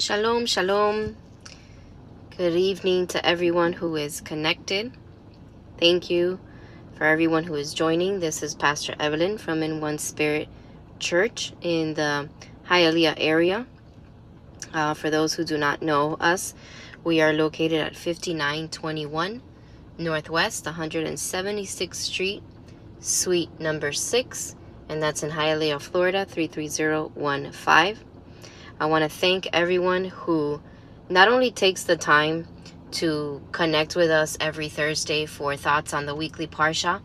Shalom, shalom. Good evening to everyone who is connected. Thank you for everyone who is joining. This is Pastor Evelyn from In One Spirit Church in the Hialeah area. Uh, for those who do not know us, we are located at 5921 Northwest 176th Street, Suite number 6, and that's in Hialeah, Florida 33015. I want to thank everyone who not only takes the time to connect with us every Thursday for thoughts on the weekly Parsha,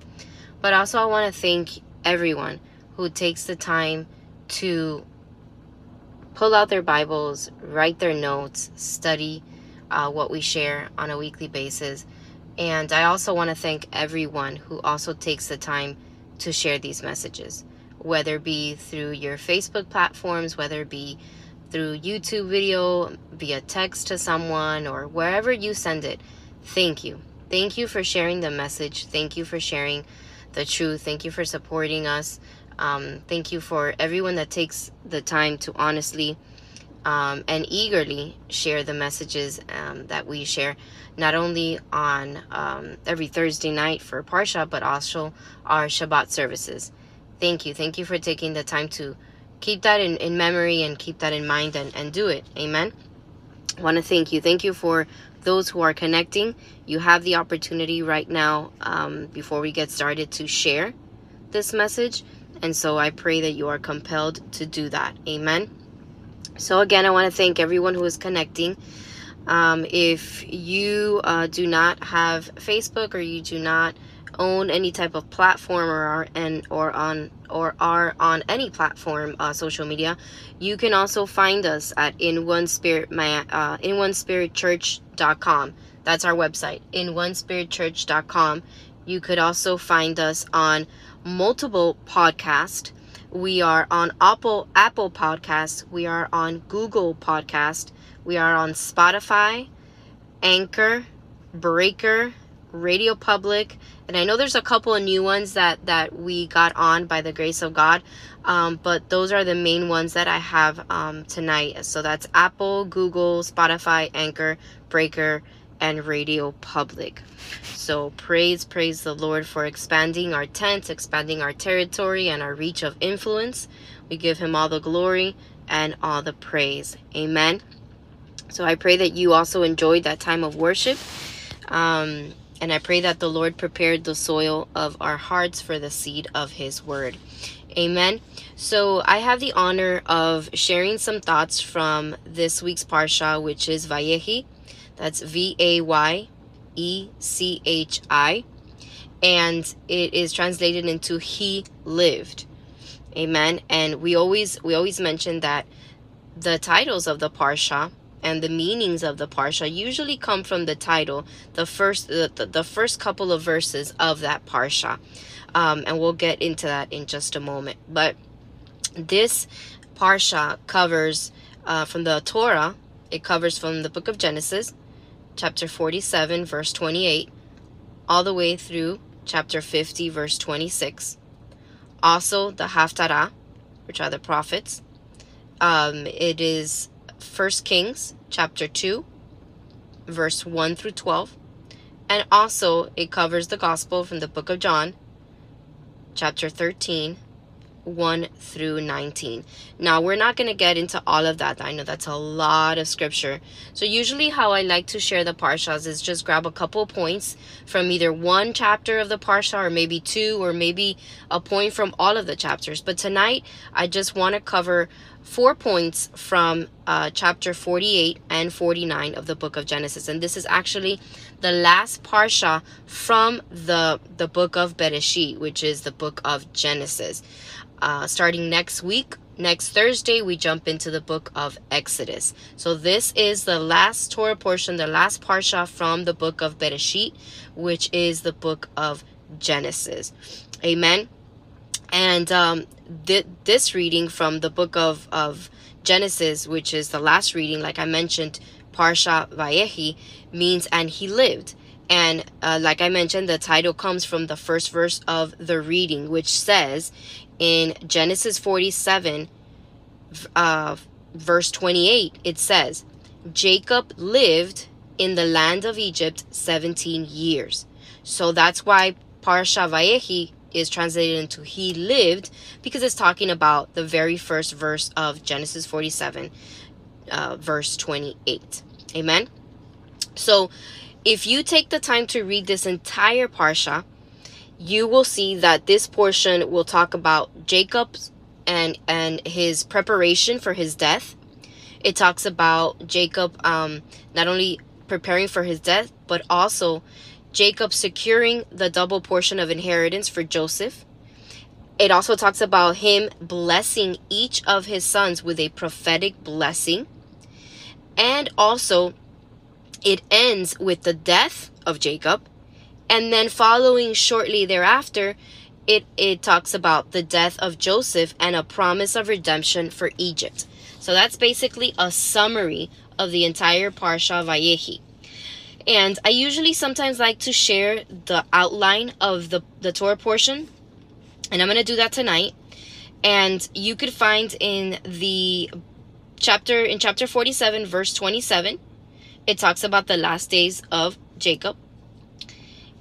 but also I want to thank everyone who takes the time to pull out their Bibles, write their notes, study uh, what we share on a weekly basis. And I also want to thank everyone who also takes the time to share these messages, whether it be through your Facebook platforms, whether it be through YouTube video, via text to someone, or wherever you send it. Thank you. Thank you for sharing the message. Thank you for sharing the truth. Thank you for supporting us. Um, thank you for everyone that takes the time to honestly um, and eagerly share the messages um, that we share, not only on um, every Thursday night for Parsha, but also our Shabbat services. Thank you. Thank you for taking the time to keep that in, in memory and keep that in mind and, and do it. Amen. I want to thank you. Thank you for those who are connecting. You have the opportunity right now, um, before we get started, to share this message. And so I pray that you are compelled to do that. Amen. So, again, I want to thank everyone who is connecting. Um, if you uh, do not have Facebook or you do not own any type of platform or are and or on or are on any platform uh, social media you can also find us at in one spirit uh, in one spirit church.com that's our website in one spirit church.com you could also find us on multiple podcast we are on apple apple podcast we are on google podcast we are on spotify anchor breaker Radio Public, and I know there's a couple of new ones that that we got on by the grace of God, um, but those are the main ones that I have um, tonight. So that's Apple, Google, Spotify, Anchor, Breaker, and Radio Public. So praise, praise the Lord for expanding our tent, expanding our territory, and our reach of influence. We give Him all the glory and all the praise. Amen. So I pray that you also enjoyed that time of worship. Um, and I pray that the Lord prepared the soil of our hearts for the seed of His word. Amen. So I have the honor of sharing some thoughts from this week's Parsha, which is Vayechi. That's V A Y E C H I. And it is translated into He lived. Amen. And we always we always mention that the titles of the Parsha and the meanings of the parsha usually come from the title, the first the, the, first couple of verses of that parsha. Um, and we'll get into that in just a moment. But this parsha covers uh, from the Torah, it covers from the book of Genesis, chapter 47, verse 28, all the way through chapter 50, verse 26. Also, the Haftarah, which are the prophets. Um, it is First Kings chapter 2, verse 1 through 12. And also, it covers the gospel from the book of John, chapter 13, 1 through 19. Now, we're not going to get into all of that. I know that's a lot of scripture. So, usually, how I like to share the parshas is just grab a couple points from either one chapter of the parsha, or maybe two, or maybe a point from all of the chapters. But tonight, I just want to cover four points from uh, chapter 48 and 49 of the book of Genesis. And this is actually the last parsha from the, the book of Bereshit, which is the book of Genesis. Uh, starting next week, next Thursday, we jump into the book of Exodus. So this is the last Torah portion, the last parsha from the book of Bereshit, which is the book of Genesis. Amen. And um, th- this reading from the book of, of Genesis, which is the last reading, like I mentioned, Parsha Vayechi, means and he lived. And uh, like I mentioned, the title comes from the first verse of the reading, which says in Genesis 47, uh, verse 28, it says, Jacob lived in the land of Egypt 17 years. So that's why Parsha Vayechi is translated into he lived because it's talking about the very first verse of Genesis 47, uh, verse 28. Amen. So if you take the time to read this entire Parsha, you will see that this portion will talk about Jacob's and and his preparation for his death. It talks about Jacob um, not only preparing for his death, but also Jacob securing the double portion of inheritance for Joseph. It also talks about him blessing each of his sons with a prophetic blessing. And also, it ends with the death of Jacob. And then, following shortly thereafter, it, it talks about the death of Joseph and a promise of redemption for Egypt. So that's basically a summary of the entire Parsha Vayechi. And I usually sometimes like to share the outline of the, the Torah portion. And I'm going to do that tonight. And you could find in the chapter, in chapter 47, verse 27, it talks about the last days of Jacob.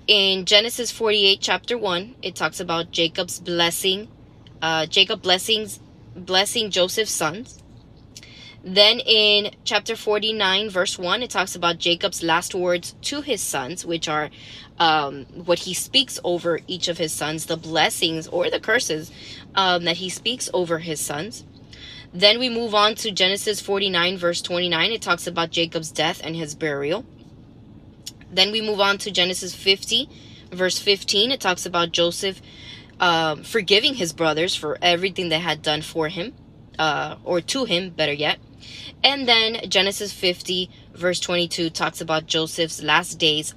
In Genesis 48, chapter 1, it talks about Jacob's blessing, uh, Jacob blessings, blessing Joseph's sons. Then in chapter 49, verse 1, it talks about Jacob's last words to his sons, which are um, what he speaks over each of his sons, the blessings or the curses um, that he speaks over his sons. Then we move on to Genesis 49, verse 29. It talks about Jacob's death and his burial. Then we move on to Genesis 50, verse 15. It talks about Joseph uh, forgiving his brothers for everything they had done for him, uh, or to him, better yet. And then Genesis 50, verse 22, talks about Joseph's last days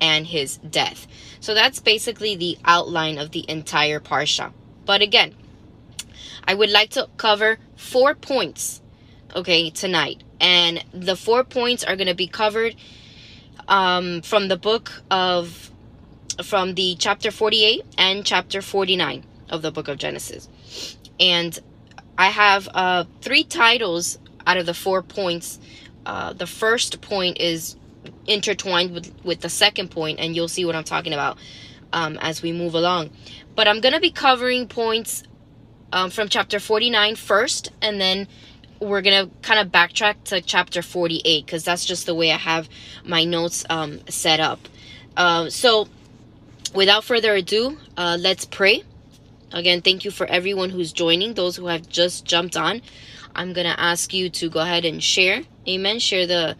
and his death. So that's basically the outline of the entire Parsha. But again, I would like to cover four points, okay, tonight. And the four points are going to be covered um, from the book of, from the chapter 48 and chapter 49 of the book of Genesis. And I have uh, three titles out of the four points, uh, the first point is intertwined with, with the second point, and you'll see what I'm talking about um, as we move along. But I'm going to be covering points um, from chapter 49 first, and then we're going to kind of backtrack to chapter 48 because that's just the way I have my notes um, set up. Uh, so, without further ado, uh, let's pray. Again, thank you for everyone who's joining, those who have just jumped on. I'm going to ask you to go ahead and share. Amen. Share the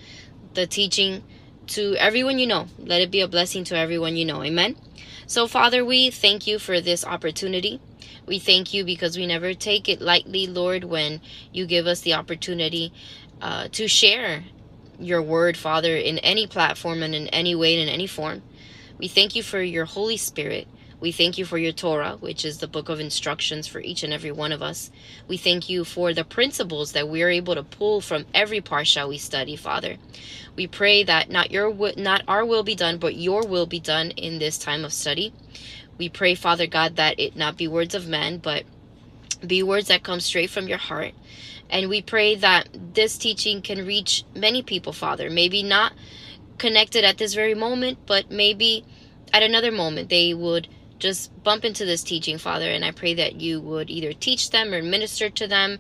the teaching to everyone you know. Let it be a blessing to everyone you know. Amen. So, Father, we thank you for this opportunity. We thank you because we never take it lightly, Lord, when you give us the opportunity uh, to share your word, Father, in any platform and in any way and in any form. We thank you for your Holy Spirit we thank you for your Torah, which is the book of instructions for each and every one of us. We thank you for the principles that we're able to pull from every parsha we study, Father. We pray that not your not our will be done, but your will be done in this time of study. We pray, Father God, that it not be words of men, but be words that come straight from your heart. And we pray that this teaching can reach many people, Father. Maybe not connected at this very moment, but maybe at another moment they would just bump into this teaching, Father, and I pray that you would either teach them or minister to them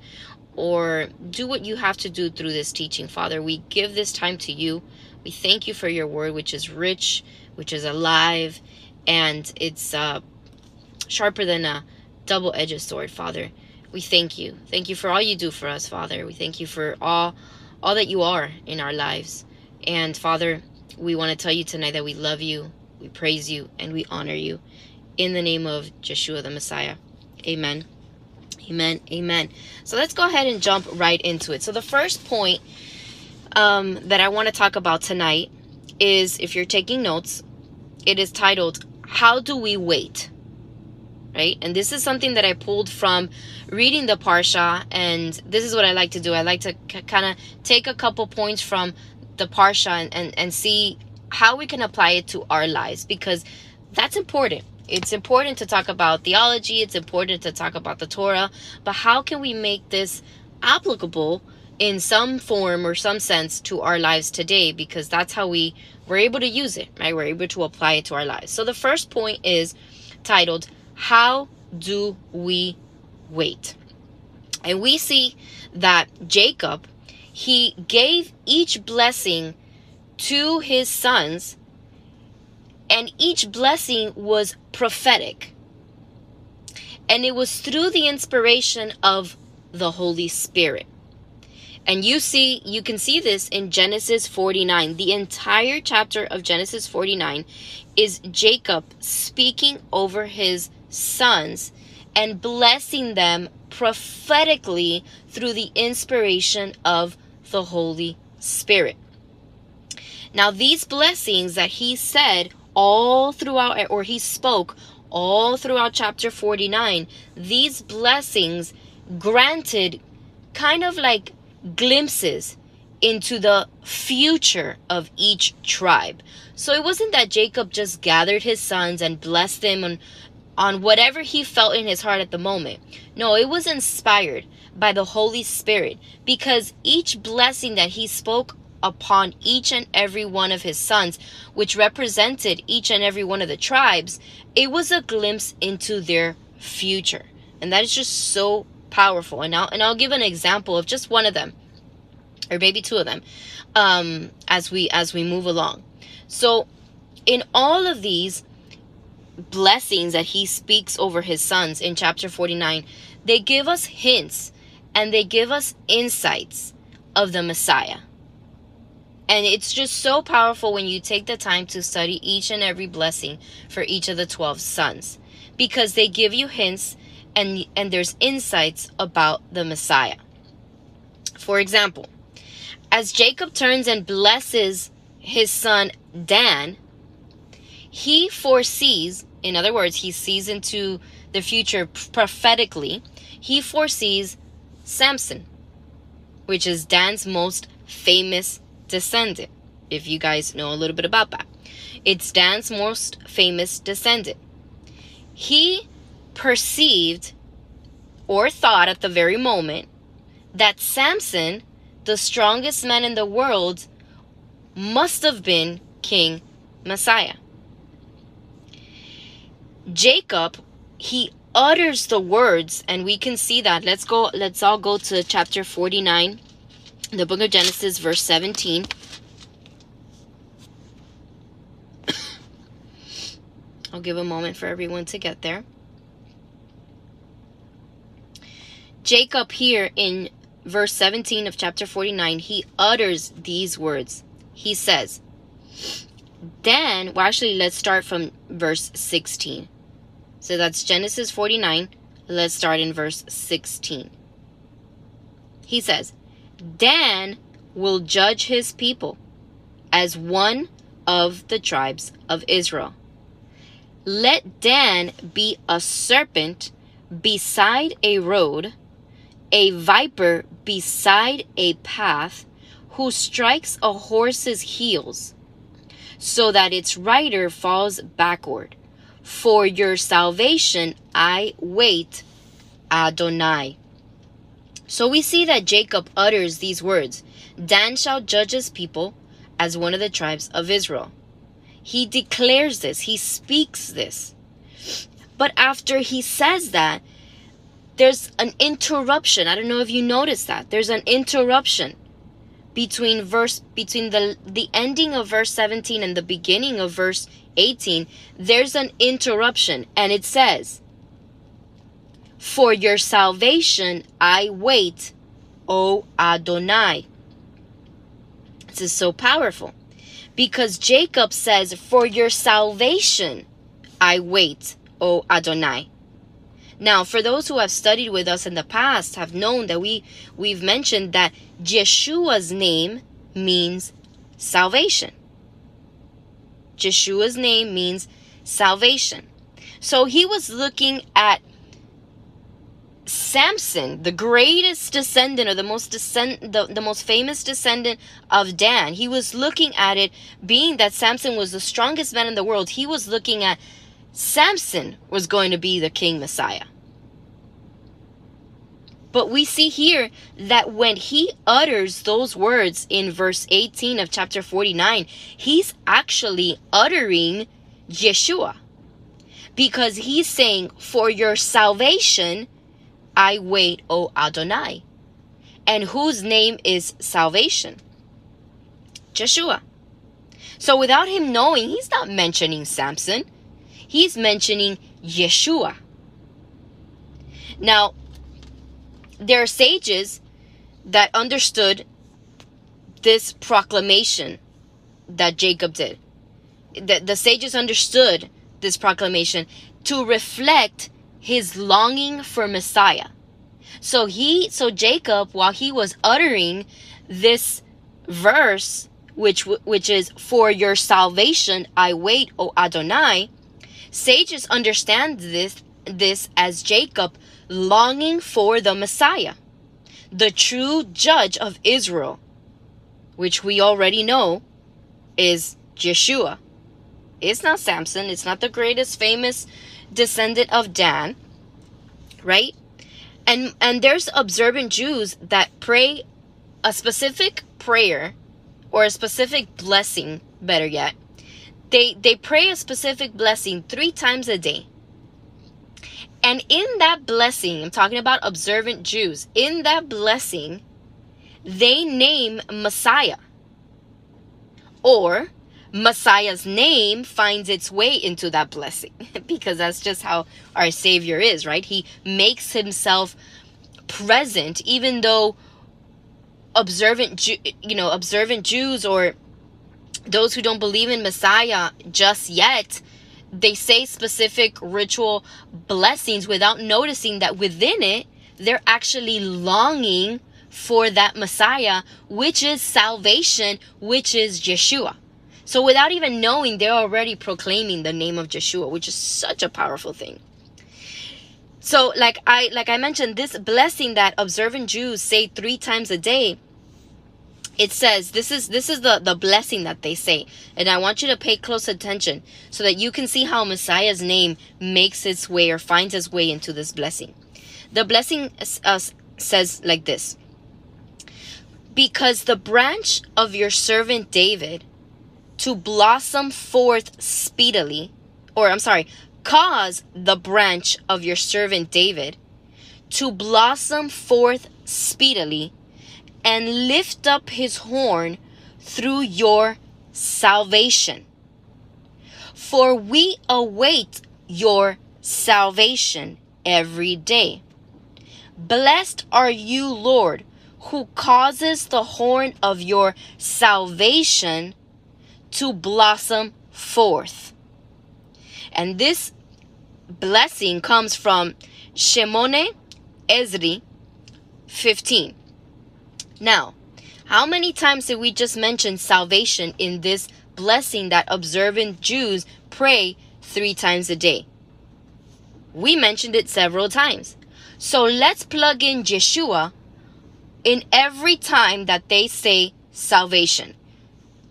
or do what you have to do through this teaching, Father. We give this time to you. We thank you for your word, which is rich, which is alive, and it's uh, sharper than a double edged sword, Father. We thank you. Thank you for all you do for us, Father. We thank you for all all that you are in our lives. And Father, we want to tell you tonight that we love you, we praise you, and we honor you in the name of Yeshua the Messiah. Amen. Amen. Amen. So let's go ahead and jump right into it. So the first point um, that I want to talk about tonight is if you're taking notes, it is titled, How Do We Wait? Right? And this is something that I pulled from reading the Parsha. And this is what I like to do. I like to kind of take a couple points from the Parsha and, and, and see how we can apply it to our lives because that's important it's important to talk about theology, it's important to talk about the Torah, but how can we make this applicable in some form or some sense to our lives today because that's how we we're able to use it, right? We're able to apply it to our lives. So the first point is titled How Do We Wait? And we see that Jacob he gave each blessing to his sons and each blessing was prophetic. And it was through the inspiration of the Holy Spirit. And you see, you can see this in Genesis 49. The entire chapter of Genesis 49 is Jacob speaking over his sons and blessing them prophetically through the inspiration of the Holy Spirit. Now, these blessings that he said all throughout, eh, or he spoke all throughout chapter 49, these blessings granted kind of like glimpses into the future of each tribe. So it wasn't that Jacob just gathered his sons and blessed them on, on whatever he felt in his heart at the moment. No, it was inspired by the Holy Spirit because each blessing that he spoke upon each and every one of his sons, which represented each and every one of the tribes, it was a glimpse into their future. And that is just so powerful. And I'll and I'll give an example of just one of them, or maybe two of them, um, as we as we move along. So, in all of these blessings that he speaks over his sons in chapter 49, they give us hints and they give us insights of the Messiah. And it's just so powerful when you take the time to study each and every blessing for each of the 12 sons because they give you hints and and there's insights about the Messiah. For example, as Jacob turns and blesses his son Dan, he foresees, in other words, he sees into the future prophetically, he foresees Samson, which is Dan's most famous descendant, if you guys know a little bit about that. It's Dan's most famous descendant. He perceived or thought at the very moment that Samson, the strongest man in the world, must have been King Messiah. Jacob, he utters the words, and we can see that. Let's go, let's all go to chapter 49, the book of Genesis, verse 17. I'll give a moment for everyone to get there. Jacob, here in verse 17 of chapter 49, he utters these words. He says, Then, well, actually, let's start from verse 16. So that's Genesis 49. Let's start in verse 16. He says, Dan will judge his people as one of the tribes of Israel. Let Dan be a serpent beside a road a viper beside a path who strikes a horse's heels so that its rider falls backward. For your salvation I wait, Adonai. So we see that Jacob utters these words Dan shall judge his people as one of the tribes of Israel. He declares this, he speaks this. But after he says that, there's an interruption. I don't know if you noticed that. There's an interruption between verse between the the ending of verse 17 and the beginning of verse 18. There's an interruption and it says, "For your salvation I wait, O Adonai." This is so powerful because Jacob says, "For your salvation I wait, O Adonai." Now, for those who have studied with us in the past have known that we we've mentioned that Yeshua's name means salvation. Yeshua's name means salvation. So he was looking at Samson, the greatest descendant or the most descend the, the most famous descendant of Dan. He was looking at it being that Samson was the strongest man in the world. He was looking at Samson was going to be the king Messiah. But we see here that when he utters those words in verse 18 of chapter 49, he's actually uttering Yeshua. Because he's saying, For your salvation, I wait, O Adonai. And whose name is salvation? Joshua. So without him knowing, he's not mentioning Samson. He's mentioning Yeshua. Now, there are sages that understood this proclamation that Jacob did. The, the sages understood this proclamation to reflect his longing for Messiah. So he so Jacob while he was uttering this verse which which is for your salvation I wait O Adonai sages understand this this as Jacob longing for the Messiah, the true judge of Israel, which we already know is Yeshua. It's not Samson, it's not the greatest famous descendant of Dan, right? And and there's observant Jews that pray a specific prayer or a specific blessing, better yet. They they pray a specific blessing 3 times a day. And in that blessing, I'm talking about observant Jews, in that blessing, they name Messiah. Or Messiah's name finds its way into that blessing because that's just how our Savior is, right? He makes himself present even though observant you know observant Jews or those who don't believe in Messiah just yet they say specific ritual blessings without noticing that within it, they're actually longing for that Messiah, which is salvation, which is Yeshua. So without even knowing, they're already proclaiming the name of Yeshua, which is such a powerful thing. So like I like I mentioned, this blessing that observant Jews say three times a day it says this is this is the the blessing that they say. And i want you to pay close attention so that you can see how messiah's name makes its way or finds its way into this blessing. The blessing uh, says like this. Because the branch of your servant david to blossom forth speedily or i'm sorry cause the branch of your servant david to blossom forth speedily and lift up his horn through your salvation. For we await your salvation every day. Blessed are you, Lord, who causes the horn of your salvation to blossom forth. And this blessing comes from Shemoneh Esrei 15. Now, how many times did we just mention salvation in this blessing that observant Jews pray three times a day? We mentioned it several times. So let's plug in Yeshua in every time that they say salvation.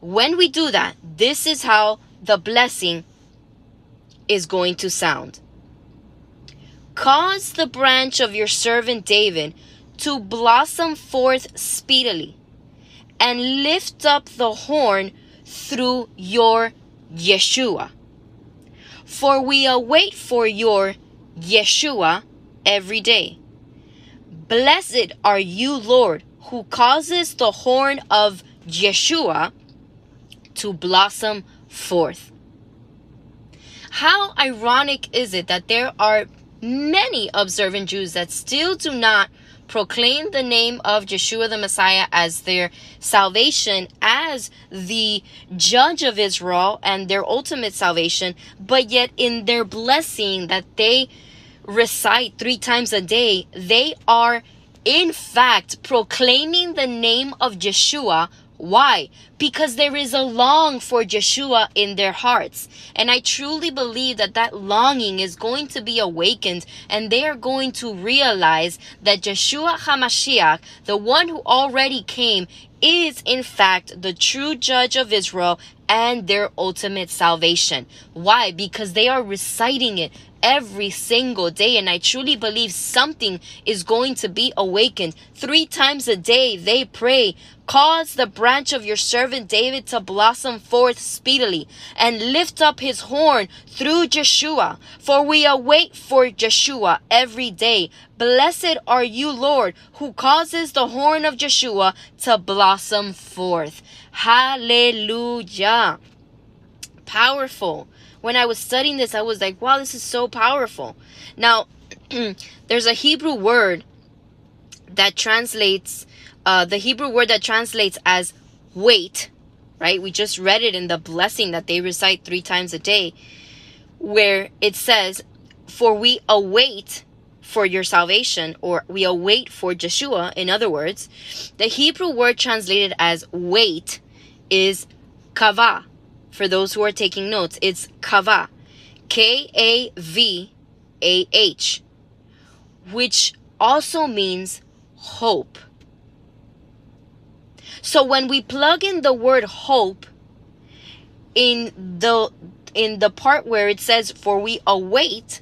When we do that, this is how the blessing is going to sound. Cause the branch of your servant David to blossom forth speedily, and lift up the horn through your Yeshua. For we await for your Yeshua every day. Blessed are you, Lord, who causes the horn of Yeshua to blossom forth. How ironic is it that there are many observant Jews that still do not proclaim the name of Yeshua the Messiah as their salvation, as the judge of Israel and their ultimate salvation, but yet in their blessing that they recite three times a day, they are in fact proclaiming the name of Yeshua why? Because there is a long for Yeshua in their hearts. And I truly believe that that longing is going to be awakened and they are going to realize that Yeshua HaMashiach, the one who already came, is in fact the true judge of Israel and their ultimate salvation. Why? Because they are reciting it every single day. And I truly believe something is going to be awakened. Three times a day they pray, Cause the branch of your servant David to blossom forth speedily, and lift up his horn through Yeshua. For we await for Yeshua every day. Blessed are you, Lord, who causes the horn of Yeshua to blossom forth. Hallelujah. Powerful. When I was studying this, I was like, wow, this is so powerful. Now, there's a Hebrew word that translates uh, the Hebrew word that translates as wait, right? We just read it in the blessing that they recite three times a day, where it says, For we await for your salvation, or we await for Yeshua. In other words, the Hebrew word translated as wait is kava. For those who are taking notes, it's kava. K A V A H, which also means hope. So when we plug in the word hope in the in the part where it says for we await,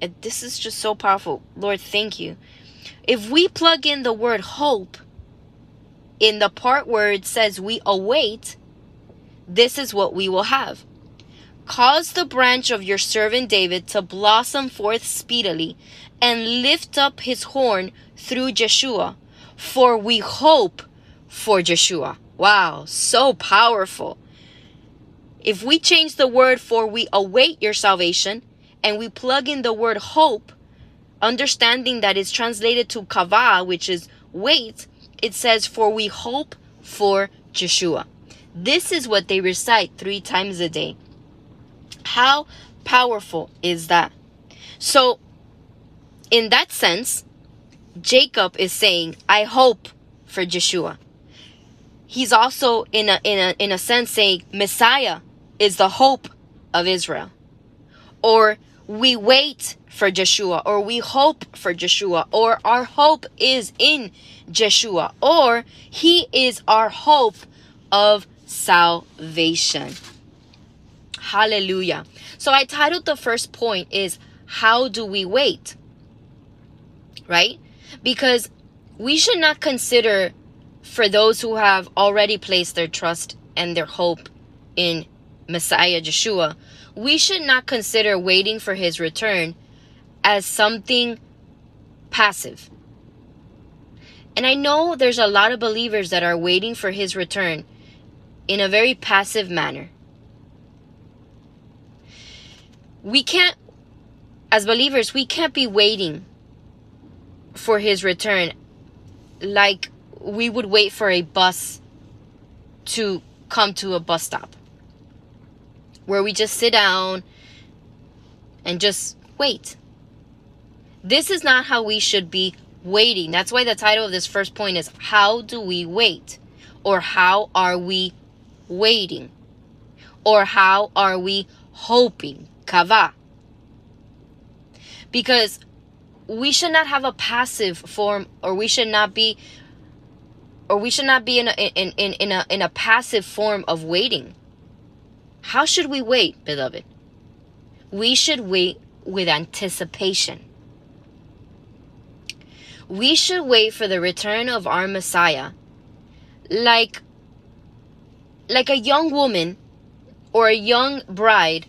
and this is just so powerful. Lord, thank you. If we plug in the word hope in the part where it says we await, this is what we will have. Cause the branch of your servant David to blossom forth speedily, and lift up his horn through Yeshua, for we hope for Yeshua. Wow, so powerful. If we change the word for we await your salvation and we plug in the word hope, understanding that it's translated to kava, which is wait, it says, For we hope for Yeshua. This is what they recite three times a day. How powerful is that? So, in that sense, Jacob is saying, I hope for Yeshua he's also in a in a in a sense saying Messiah is the hope of Israel. Or we wait for Yeshua, or we hope for Yeshua, or our hope is in Yeshua, or he is our hope of salvation. Hallelujah. So I titled the first point is how do we wait? Right? Because we should not consider for those who have already placed their trust and their hope in Messiah Yeshua, we should not consider waiting for his return as something passive. And I know there's a lot of believers that are waiting for his return in a very passive manner. We can't, as believers, we can't be waiting for his return like we would wait for a bus to come to a bus stop where we just sit down and just wait. This is not how we should be waiting. That's why the title of this first point is How Do We Wait? Or How Are We Waiting? Or How Are We Hoping? Kava. Because we should not have a passive form or we should not be or we should not be in a, in, in, in, a, in a passive form of waiting. How should we wait, beloved? We should wait with anticipation. We should wait for the return of our Messiah like like a young woman or a young bride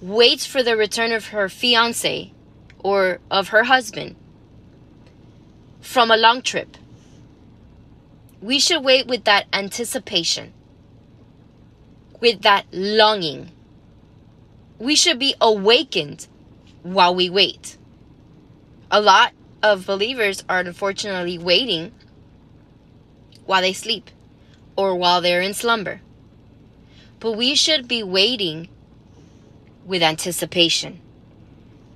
waits for the return of her fiance or of her husband from a long trip we should wait with that anticipation, with that longing. We should be awakened while we wait. A lot of believers are unfortunately waiting while they sleep or while they're in slumber. But we should be waiting with anticipation.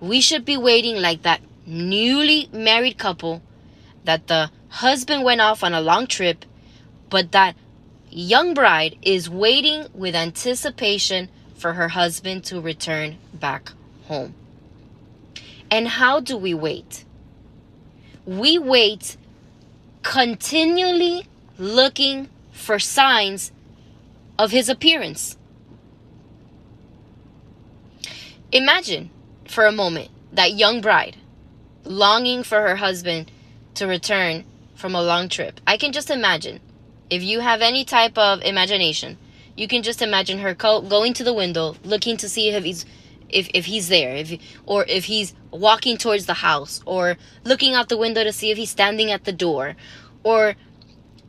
We should be waiting like that newly married couple that the husband went off on a long trip, but that young bride is waiting with anticipation for her husband to return back home. And how do we wait? We wait continually looking for signs of his appearance. Imagine for a moment, that young bride, longing for her husband to return from a long trip. I can just imagine. If you have any type of imagination, you can just imagine her co- going to the window, looking to see if he's if, if he's there, if or if he's walking towards the house, or looking out the window to see if he's standing at the door, or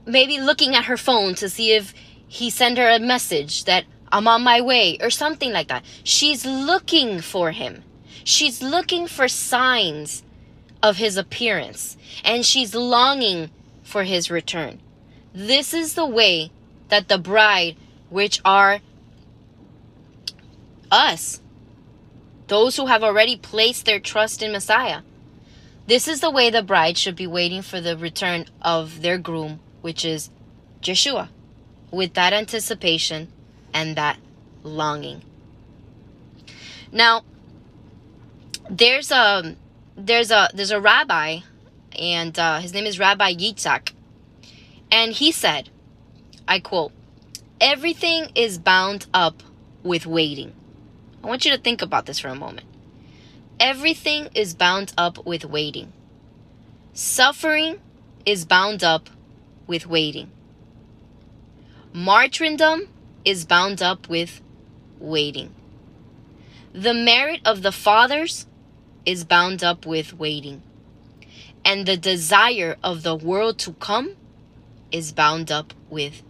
maybe looking at her phone to see if he sent her a message that I'm on my way or something like that. She's looking for him. She's looking for signs of his appearance and she's longing for his return. This is the way that the bride, which are us, those who have already placed their trust in Messiah, this is the way the bride should be waiting for the return of their groom, which is Yeshua, with that anticipation and that longing. Now, there's a there's a there's a rabbi, and uh, his name is Rabbi Yitzhak, and he said, I quote, "Everything is bound up with waiting." I want you to think about this for a moment. Everything is bound up with waiting. Suffering is bound up with waiting. Martyrdom is bound up with waiting. The merit of the fathers is bound up with waiting. And the desire of the world to come is bound up with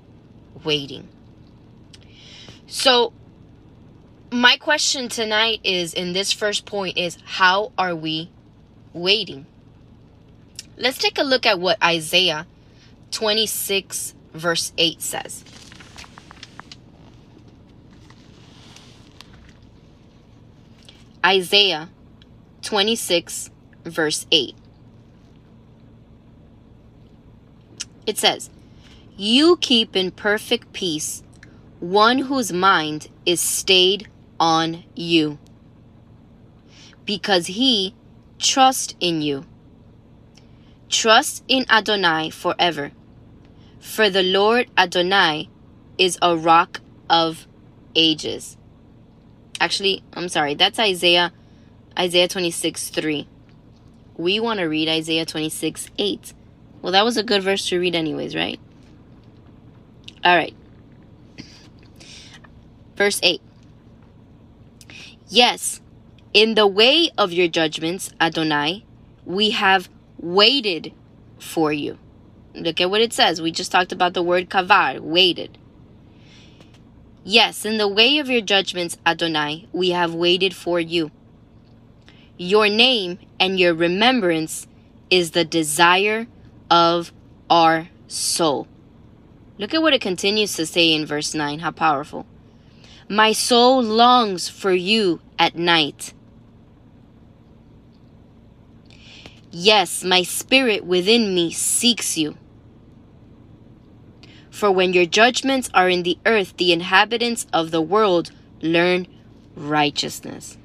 waiting. So, my question tonight is in this first point is how are we waiting? Let's take a look at what Isaiah 26 verse 8 says. Isaiah 26, verse 8. It says, You keep in perfect peace one whose mind is stayed on you, because he trusts in you. Trust in Adonai forever, for the Lord Adonai is a rock of ages. Actually, I'm sorry, that's Isaiah Isaiah 26 3. We want to read Isaiah 26 8. Well, that was a good verse to read, anyways, right? All right. Verse 8. Yes, in the way of your judgments, Adonai, we have waited for you. Look at what it says. We just talked about the word kavar, waited. Yes, in the way of your judgments, Adonai, we have waited for you. Your name and your remembrance is the desire of our soul. Look at what it continues to say in verse 9. How powerful. My soul longs for you at night. Yes, my spirit within me seeks you. For when your judgments are in the earth, the inhabitants of the world learn righteousness.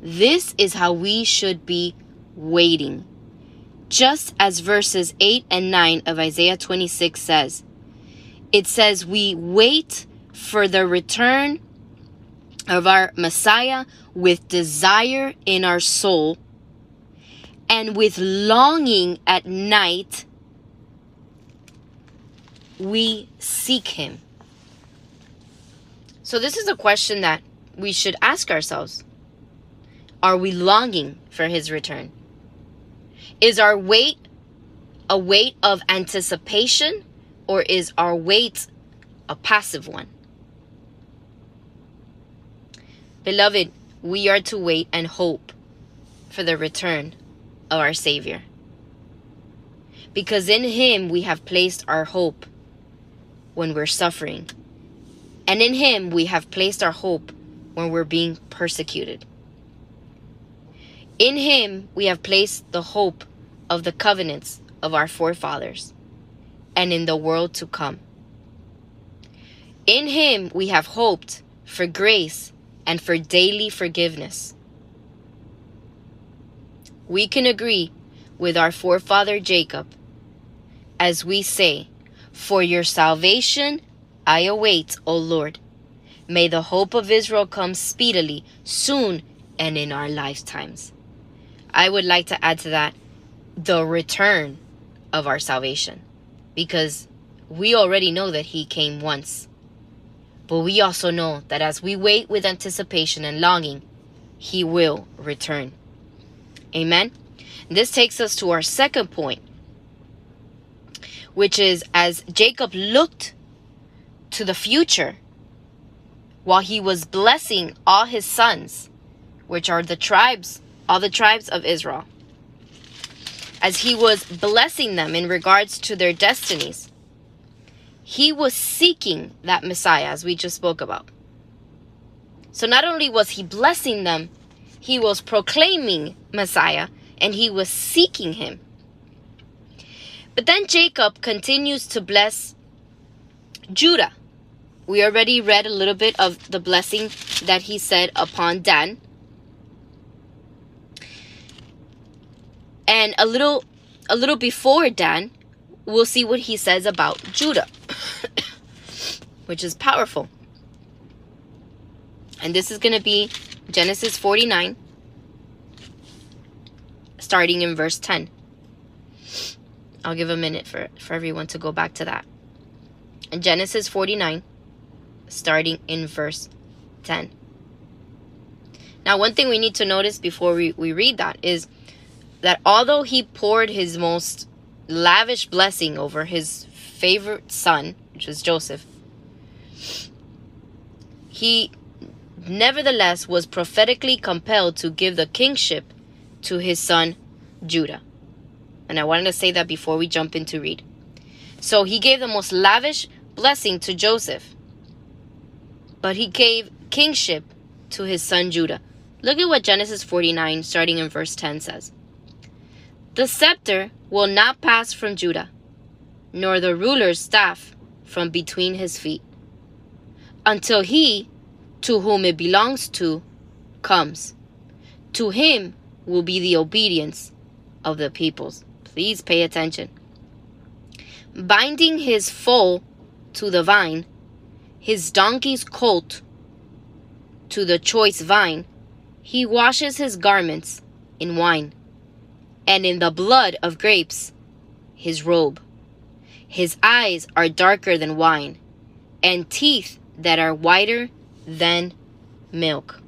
This is how we should be waiting. Just as verses 8 and 9 of Isaiah 26 says, it says, We wait for the return of our Messiah with desire in our soul and with longing at night. We seek him. So, this is a question that we should ask ourselves are we longing for his return? Is our wait a wait of anticipation or is our wait a passive one? Beloved, we are to wait and hope for the return of our Savior. Because in Him we have placed our hope when we're suffering. And in Him we have placed our hope when we're being persecuted. In him we have placed the hope of the covenants of our forefathers and in the world to come. In him we have hoped for grace and for daily forgiveness. We can agree with our forefather Jacob as we say, For your salvation I await, O Lord. May the hope of Israel come speedily, soon and in our lifetimes. I would like to add to that the return of our salvation because we already know that he came once. But we also know that as we wait with anticipation and longing, he will return. Amen. This takes us to our second point, which is as Jacob looked to the future while he was blessing all his sons, which are the tribes, all the tribes of Israel, as he was blessing them in regards to their destinies, he was seeking that Messiah, as we just spoke about. So not only was he blessing them, he was proclaiming Messiah and he was seeking him. But then Jacob continues to bless Judah. We already read a little bit of the blessing that he said upon Dan. And a little a little before Dan, we'll see what he says about Judah, which is powerful. And this is going to be Genesis 49 starting in verse 10. I'll give a minute for, for everyone to go back to that. Genesis 49, starting in verse 10. Now, one thing we need to notice before we, we read that is that although he poured his most lavish blessing over his favorite son, which was Joseph, he nevertheless was prophetically compelled to give the kingship to his son Judah. And I wanted to say that before we jump into read. So he gave the most lavish blessing to Joseph, but he gave kingship to his son Judah. Look at what Genesis 49, starting in verse 10, says The scepter will not pass from Judah, nor the ruler's staff from between his feet, until he to whom it belongs to comes. To him will be the obedience of the peoples. Please pay attention. Binding his foal to the vine, his donkey's colt to the choice vine, he washes his garments in wine, and in the blood of grapes his robe. His eyes are darker than wine, and teeth that are whiter than milk.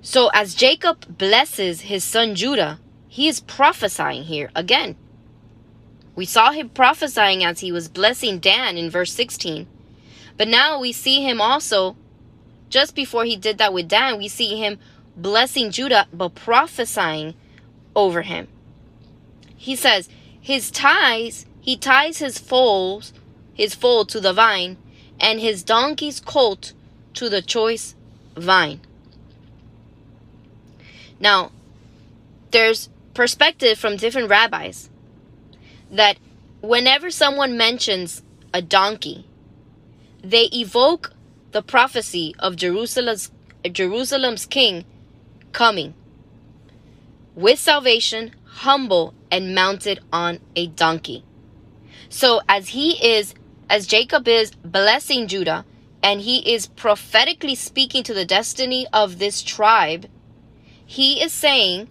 So as Jacob blesses his son Judah, he is prophesying here again. We saw him prophesying as he was blessing Dan in verse 16. But now we see him also, just before he did that with Dan, we see him blessing Judah, but prophesying over him. He says, His ties, he ties his foals, his foal to the vine, and his donkey's colt to the choice vine. Now, there's perspective from different rabbis that whenever someone mentions a donkey, they evoke the prophecy of Jerusalem's, Jerusalem's king coming with salvation, humble, and mounted on a donkey. So, as he is, as Jacob is blessing Judah, and he is prophetically speaking to the destiny of this tribe, he is saying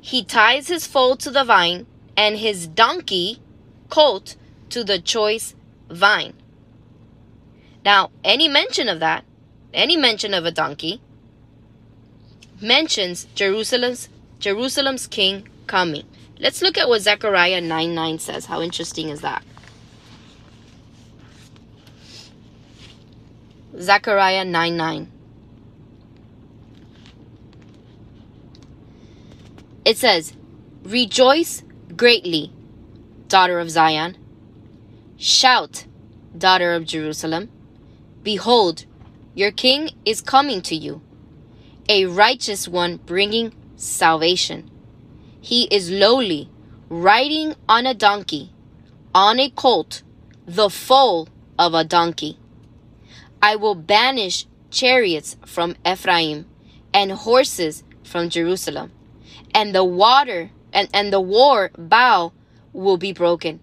he ties his foal to the vine and his donkey, colt, to the choice vine. Now, any mention of that, any mention of a donkey, mentions Jerusalem's Jerusalem's king coming. Let's look at what Zechariah 9 9 says. How interesting is that? Zechariah 9 9. It says, Rejoice greatly, daughter of Zion. Shout, daughter of Jerusalem. Behold, your king is coming to you, a righteous one bringing salvation. He is lowly, riding on a donkey, on a colt, the foal of a donkey. I will banish chariots from Ephraim and horses from Jerusalem and the water and, and the war bow will be broken.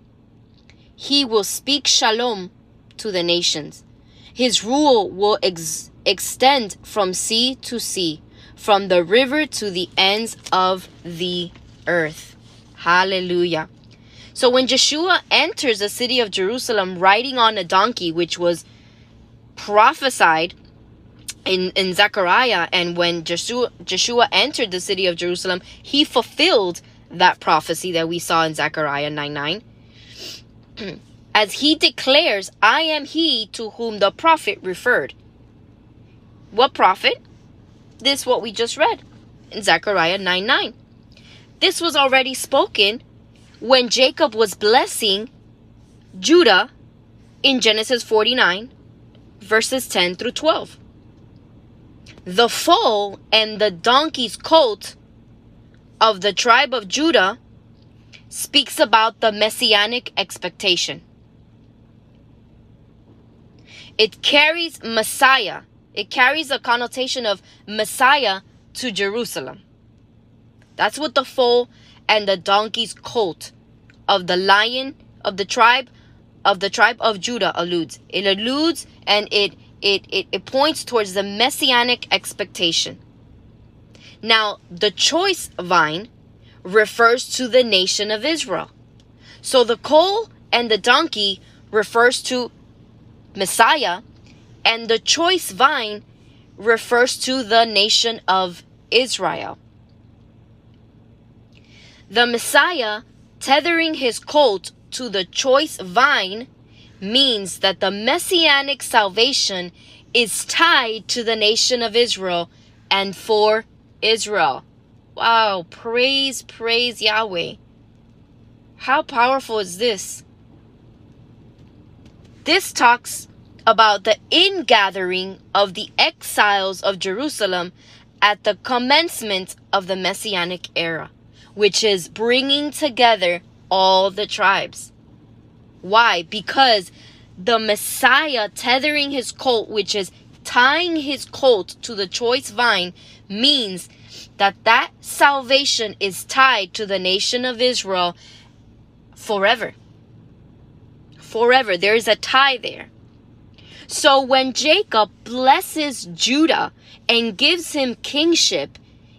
He will speak shalom to the nations. His rule will ex- extend from sea to sea, from the river to the ends of the earth. Hallelujah. So when Yeshua enters the city of Jerusalem riding on a donkey, which was prophesied in, in Zechariah, and when Yeshua, Yeshua entered the city of Jerusalem, he fulfilled that prophecy that we saw in Zechariah 9 9. As he declares, I am he to whom the prophet referred. What prophet? This what we just read in Zechariah 9 9. This was already spoken when Jacob was blessing Judah in Genesis 49, verses 10 through 12. The foal and the donkey's colt of the tribe of Judah speaks about the messianic expectation. It carries Messiah, it carries a connotation of Messiah to Jerusalem. That's what the foal and the donkey's colt of the lion of the tribe of the tribe of Judah alludes. It alludes and it it, it, it points towards the messianic expectation. Now, the choice vine refers to the nation of Israel. So the coal and the donkey refers to Messiah, and the choice vine refers to the nation of Israel. The Messiah tethering his colt to the choice vine means that the messianic salvation is tied to the nation of Israel and for Israel. Wow, praise, praise Yahweh. How powerful is this? This talks about the ingathering of the exiles of Jerusalem at the commencement of the Messianic era, which is bringing together all the tribes. Why? Because the Messiah tethering his colt, which is tying his colt to the choice vine, means that that salvation is tied to the nation of Israel forever. Forever. There is a tie there. So when Jacob blesses Judah and gives him kingship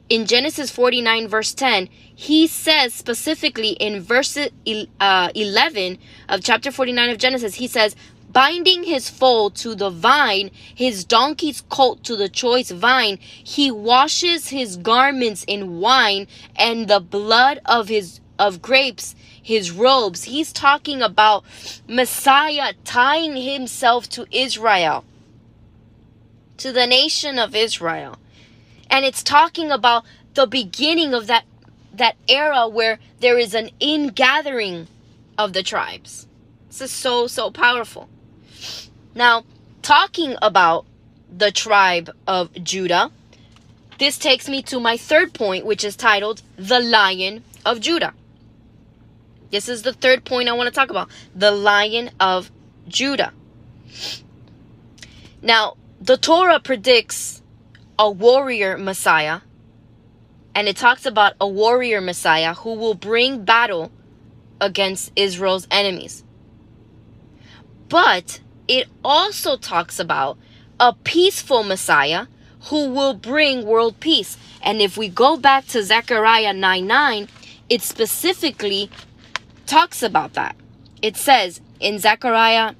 in Genesis 49, verse 10, he says specifically in verse uh, 11 of chapter 49 of Genesis, he says, binding his foal to the vine, his donkey's colt to the choice vine, he washes his garments in wine and the blood of his of grapes, his robes. He's talking about Messiah tying himself to Israel, to the nation of Israel. And it's talking about the beginning of that that era where there is an ingathering of the tribes. This is so so powerful. Now, talking about the tribe of Judah, this takes me to my third point, which is titled The Lion of Judah. This is the third point I want to talk about the Lion of Judah. Now, the Torah predicts a warrior Messiah, and it talks about a warrior Messiah who will bring battle against Israel's enemies. But it also talks about a peaceful Messiah who will bring world peace. And if we go back to Zechariah 9 9, it specifically talks about that. It says in Zechariah,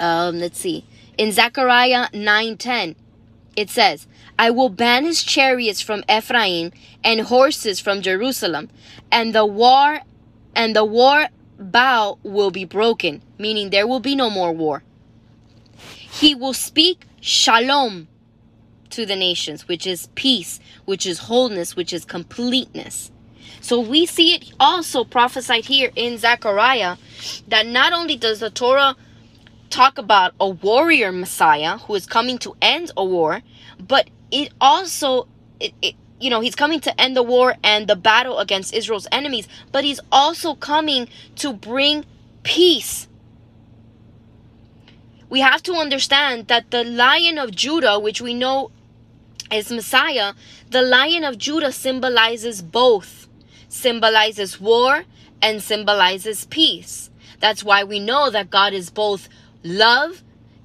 um, let's see, in Zechariah 9 10, it says, I will banish chariots from Ephraim and horses from Jerusalem, and the war and the war bow will be broken, meaning there will be no more war. He will speak shalom to the nations, which is peace, which is wholeness, which is completeness. So we see it also prophesied here in Zechariah that not only does the Torah talk about a warrior Messiah who is coming to end a war, but it also it, it you know, he's coming to end the war and the battle against Israel's enemies, but he's also coming to bring peace. We have to understand that the lion of Judah, which we know is Messiah, the lion of Judah symbolizes both, symbolizes war and symbolizes peace. That's why we know that God is both love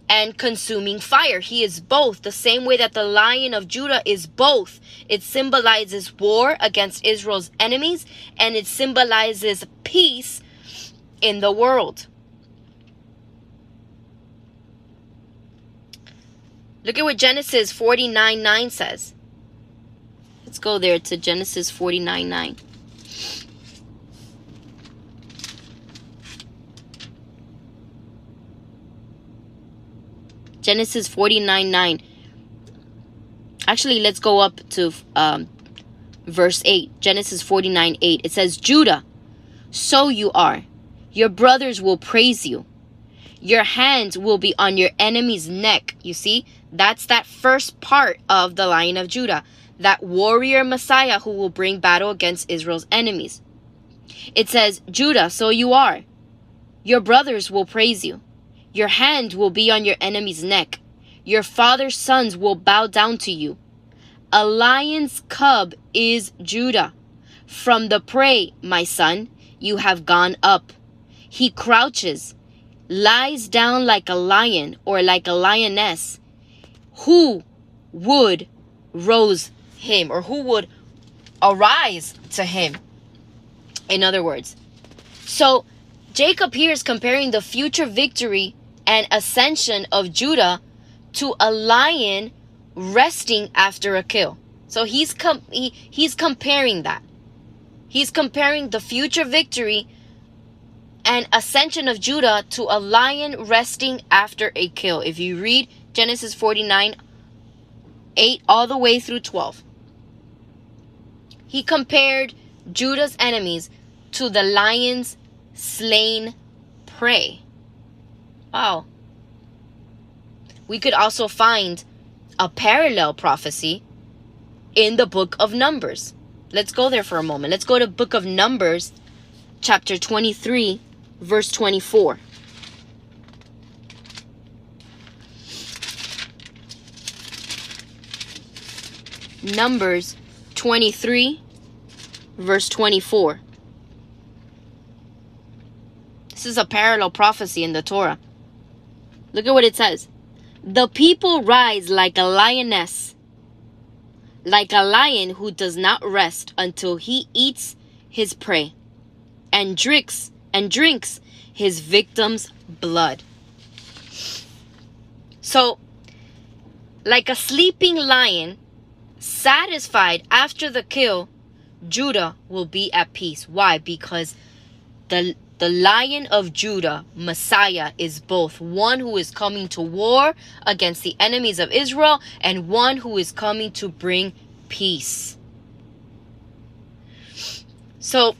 and consuming fire. He is both, the same way that the lion of Judah is both. It symbolizes war against Israel's enemies and it symbolizes peace in the world. Look at what Genesis 49 9 says. Let's go there to Genesis 49 9. Genesis 49 9. Actually, let's go up to um, verse 8. Genesis 49 8. It says, Judah, so you are. Your brothers will praise you. Your hands will be on your enemy's neck. You see, that's that first part of the Lion of Judah, that warrior Messiah who will bring battle against Israel's enemies. It says, Judah, so you are. Your brothers will praise you. Your hand will be on your enemy's neck. Your father's sons will bow down to you. A lion's cub is Judah. From the prey, my son, you have gone up. He crouches, lies down like a lion or like a lioness. Who would rose him or who would arise to him? In other words, so Jacob here is comparing the future victory and ascension of Judah to a lion resting after a kill. So he's com- he, he's comparing that. He's comparing the future victory and ascension of Judah to a lion resting after a kill. If you read Genesis 49 8 all the way through 12. He compared Judah's enemies to the lion's slain prey. Wow. We could also find a parallel prophecy in the book of Numbers. Let's go there for a moment. Let's go to book of Numbers chapter 23 verse 24. Numbers 23 verse 24. This is a parallel prophecy in the Torah. Look at what it says. The people rise like a lioness, like a lion who does not rest until he eats his prey and drinks and drinks his victim's blood. So, like a sleeping lion, satisfied after the kill, Judah will be at peace. Why? Because the the lion of Judah, Messiah, is both one who is coming to war against the enemies of Israel and one who is coming to bring peace. So,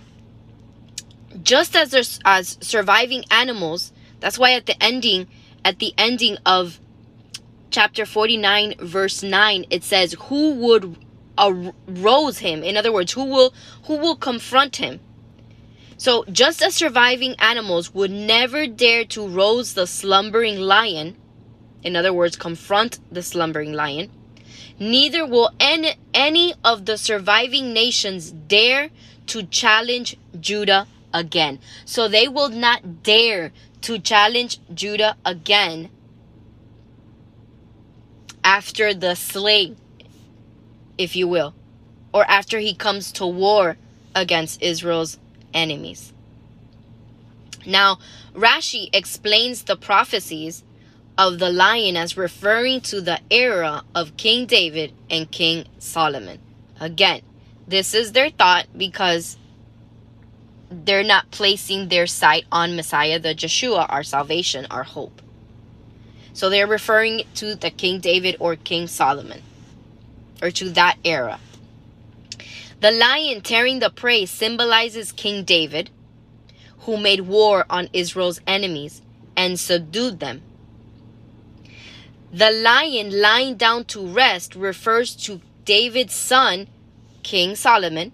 just as there's as surviving animals, that's why at the ending, at the ending of chapter 49, verse 9, it says, Who would uh, arose him? In other words, who will who will confront him? So, just as surviving animals would never dare to rouse the slumbering lion, in other words, confront the slumbering lion, neither will any, any of the surviving nations dare to challenge Judah again. So, they will not dare to challenge Judah again after the slaying, if you will, or after he comes to war against Israel's enemies. Now, Rashi explains the prophecies of the lion as referring to the era of King David and King Solomon. Again, this is their thought because they're not placing their sight on Messiah, the Yeshua, our salvation, our hope. So they're referring to the King David or King Solomon, or to that era. The lion tearing the prey symbolizes King David, who made war on Israel's enemies and subdued them. The lion lying down to rest refers to David's son, King Solomon,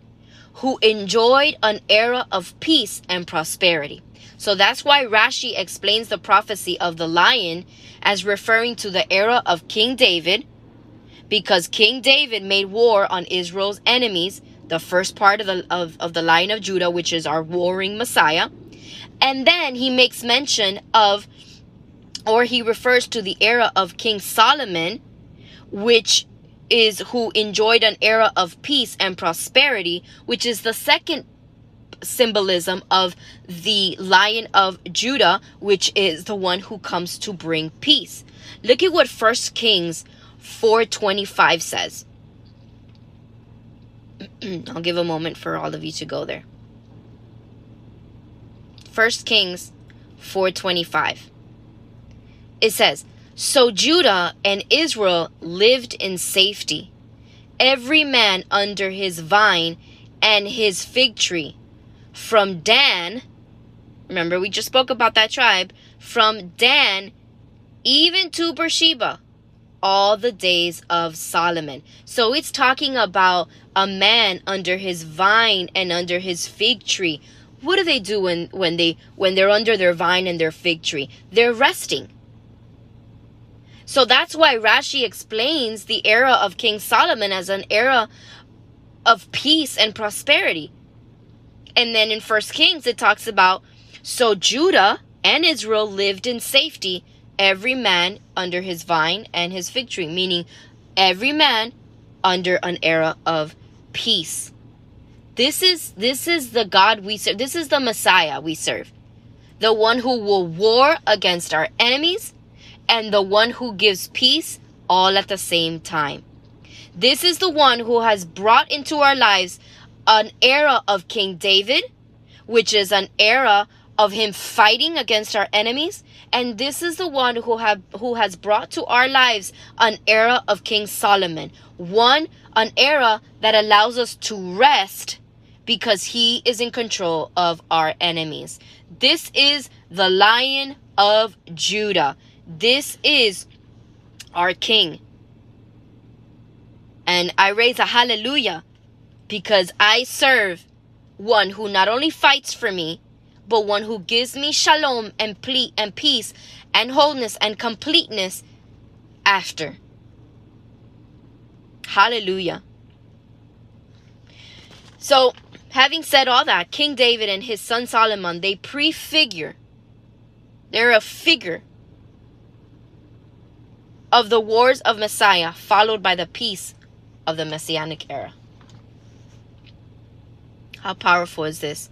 who enjoyed an era of peace and prosperity. So that's why Rashi explains the prophecy of the lion as referring to the era of King David, because King David made war on Israel's enemies the first part of the of, of the line of Judah, which is our warring Messiah. And then he makes mention of or he refers to the era of King Solomon, which is who enjoyed an era of peace and prosperity, which is the second symbolism of the lion of Judah, which is the one who comes to bring peace. Look at what First Kings 425 says. I'll give a moment for all of you to go there. First Kings 425. It says, So Judah and Israel lived in safety, every man under his vine and his fig tree. From Dan, remember we just spoke about that tribe, from Dan even to Beersheba, all the days of Solomon. So it's talking about a man under his vine and under his fig tree. What do they do when, when they when they're under their vine and their fig tree? They're resting. So that's why Rashi explains the era of King Solomon as an era of peace and prosperity. And then in First Kings it talks about so Judah and Israel lived in safety, every man under his vine and his fig tree, meaning every man under an era of peace. This is this is the God we serve. This is the Messiah we serve. The one who will war against our enemies and the one who gives peace all at the same time. This is the one who has brought into our lives an era of King David, which is an era of him fighting against our enemies, and this is the one who have who has brought to our lives an era of King Solomon. One an era that allows us to rest because he is in control of our enemies. This is the Lion of Judah. This is our King. And I raise a hallelujah because I serve one who not only fights for me, but one who gives me shalom and, ple- and peace and wholeness and completeness after. Hallelujah. So, having said all that, King David and his son Solomon, they prefigure, they're a figure of the wars of Messiah, followed by the peace of the Messianic era. How powerful is this?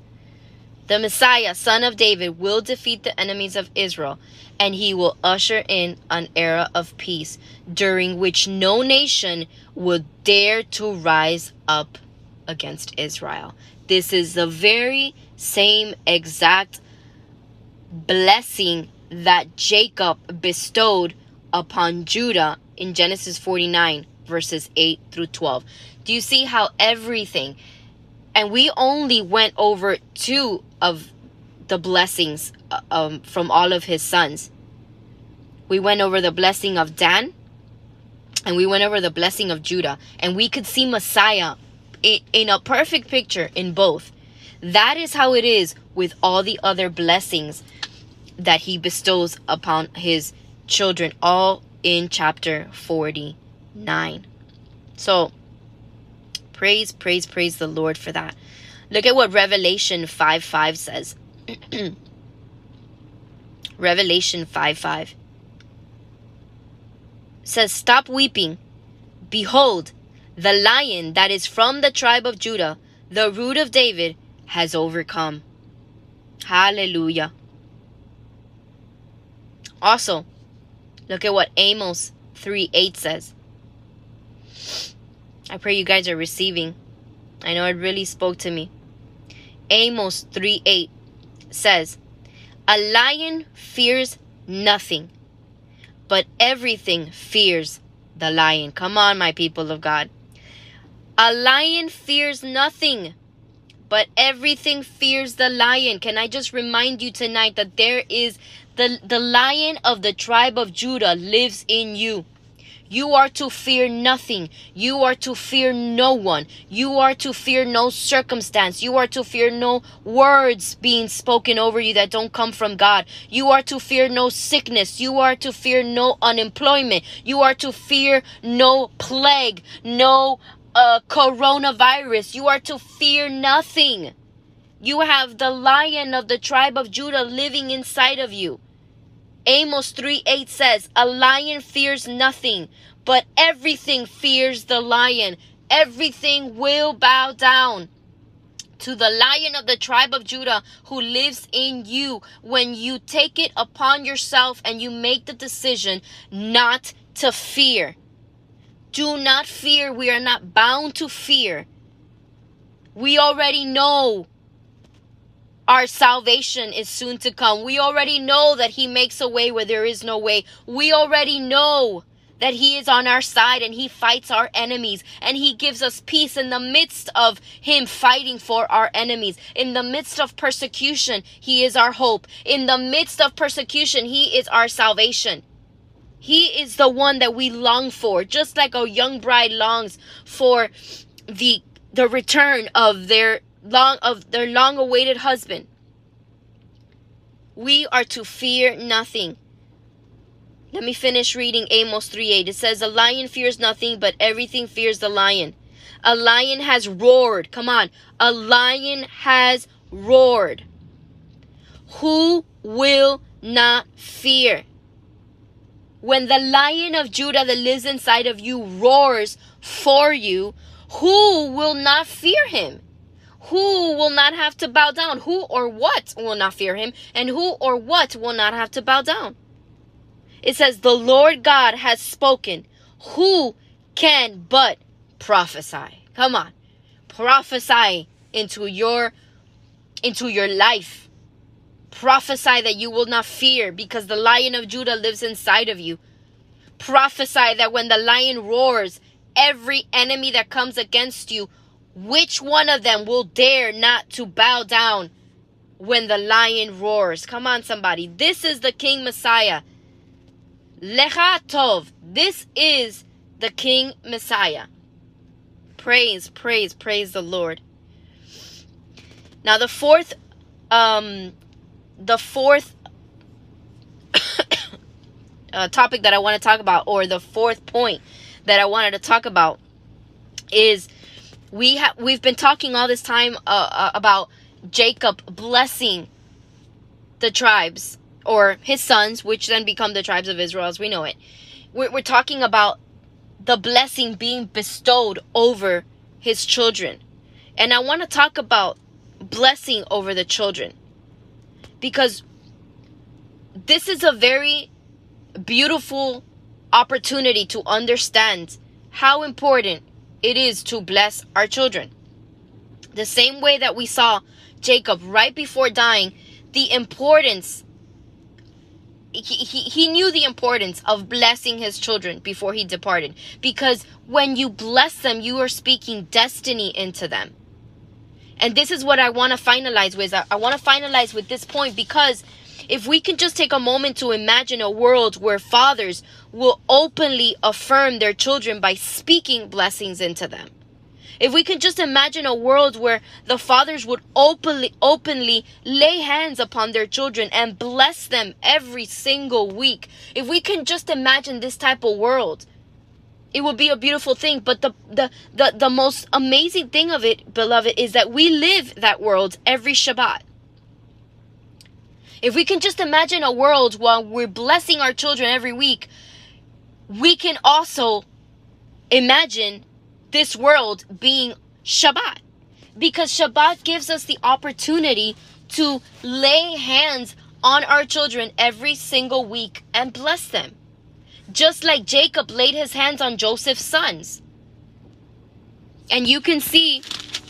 The Messiah, son of David, will defeat the enemies of Israel, and he will usher in an era of peace during which no nation will dare to rise up against Israel. This is the very same exact blessing that Jacob bestowed upon Judah in Genesis 49, verses 8 through 12. Do you see how everything, and we only went over two of the blessings uh, um, from all of his sons. We went over the blessing of Dan, and we went over the blessing of Judah, and we could see Messiah in, in a perfect picture in both. That is how it is with all the other blessings that he bestows upon his children, all in chapter 49. So, praise, praise, praise the Lord for that. Look at what Revelation 5 5 says. Revelation 5 5 says, Stop weeping. Behold, the lion that is from the tribe of Judah, the root of David, has overcome. Hallelujah. Also, Look at what Amos 3 8 says. I pray you guys are receiving. I know it really spoke to me. Amos 3 8 says, A lion fears nothing, but everything fears the lion. Come on, my people of God. A lion fears nothing, but everything fears the lion. Can I just remind you tonight that there is the, the lion of the tribe of Judah lives in you. You are to fear nothing. You are to fear no one. You are to fear no circumstance. You are to fear no words being spoken over you that don't come from God. You are to fear no sickness. You are to fear no unemployment. You are to fear no plague, no uh, coronavirus. You are to fear nothing. You have the lion of the tribe of Judah living inside of you. Amos 3 8 says, A lion fears nothing, but everything fears the lion. Everything will bow down to the lion of the tribe of Judah who lives in you when you take it upon yourself and you make the decision not to fear. Do not fear. We are not bound to fear. We already know our salvation is soon to come. We already know that He makes a way where there is no way. We already know that He is on our side and He fights our enemies and He gives us peace in the midst of Him fighting for our enemies. In the midst of persecution, He is our hope. In the midst of persecution, He is our salvation. He is the one that we long for, just like a young bride longs for the the return of their long of their long awaited husband. We are to fear nothing. Let me finish reading Amos 3:8. It says, "A lion fears nothing, but everything fears the lion. A lion has roared. Come on. A lion has roared. Who will not fear? When the lion of Judah that lives inside of you roars for you, who will not fear him? Who will not have to bow down? Who or what will not fear him? And who or what will not have to bow down? It says, The Lord God has spoken. Who can but prophesy? Come on. Prophesy into your into your life. Prophesy that you will not fear because the lion of Judah lives inside of you. Prophesy that when the lion roars, every enemy that comes against you which one of them will dare not to bow down when the lion roars? Come on, somebody. This is the King Messiah. Lecha Tov. This is the King Messiah. Praise, praise, praise the Lord. Now the fourth, um, the fourth uh, topic that I want to talk about, or the fourth point that I wanted to talk about, is we have we've been talking all this time uh, uh, about Jacob blessing the tribes or his sons, which then become the tribes of Israel as we know it. We're, we're talking about the blessing being bestowed over his children. And I want to talk about blessing over the children because this is a very beautiful opportunity to understand how important it is to bless our children. The same way that we saw Jacob right before dying, the importance he, he, he knew the importance of blessing his children before he departed because when you bless them you are speaking destiny into them and this is what i want to finalize with i, I want to finalize with this point because if we can just take a moment to imagine a world where fathers will openly affirm their children by speaking blessings into them. If we can just imagine a world where the fathers would openly openly lay hands upon their children and bless them every single week. If we can just imagine this type of world, it would be a beautiful thing. But the the the, the most amazing thing of it, beloved, is that we live that world every Shabbat. If we can just imagine a world while we're blessing our children every week, we can also imagine this world being Shabbat. Because Shabbat gives us the opportunity to lay hands on our children every single week and bless them. Just like Jacob laid his hands on Joseph's sons. And you can see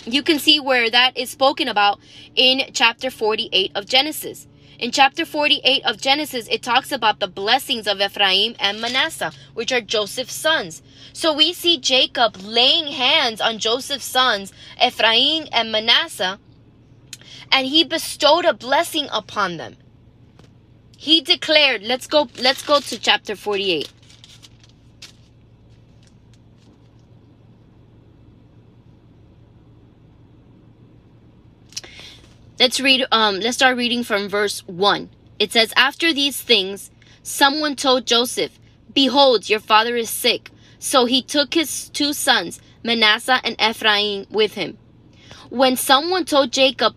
you can see where that is spoken about in chapter 48 of Genesis. In chapter 48 of Genesis, it talks about the blessings of Ephraim and Manasseh, which are Joseph's sons. So we see Jacob laying hands on Joseph's sons, Ephraim and Manasseh, and he bestowed a blessing upon them. He declared, let's go let's go to chapter 48. Let's read um let's start reading from verse 1. It says after these things someone told Joseph, "Behold, your father is sick." So he took his two sons, Manasseh and Ephraim, with him. When someone told Jacob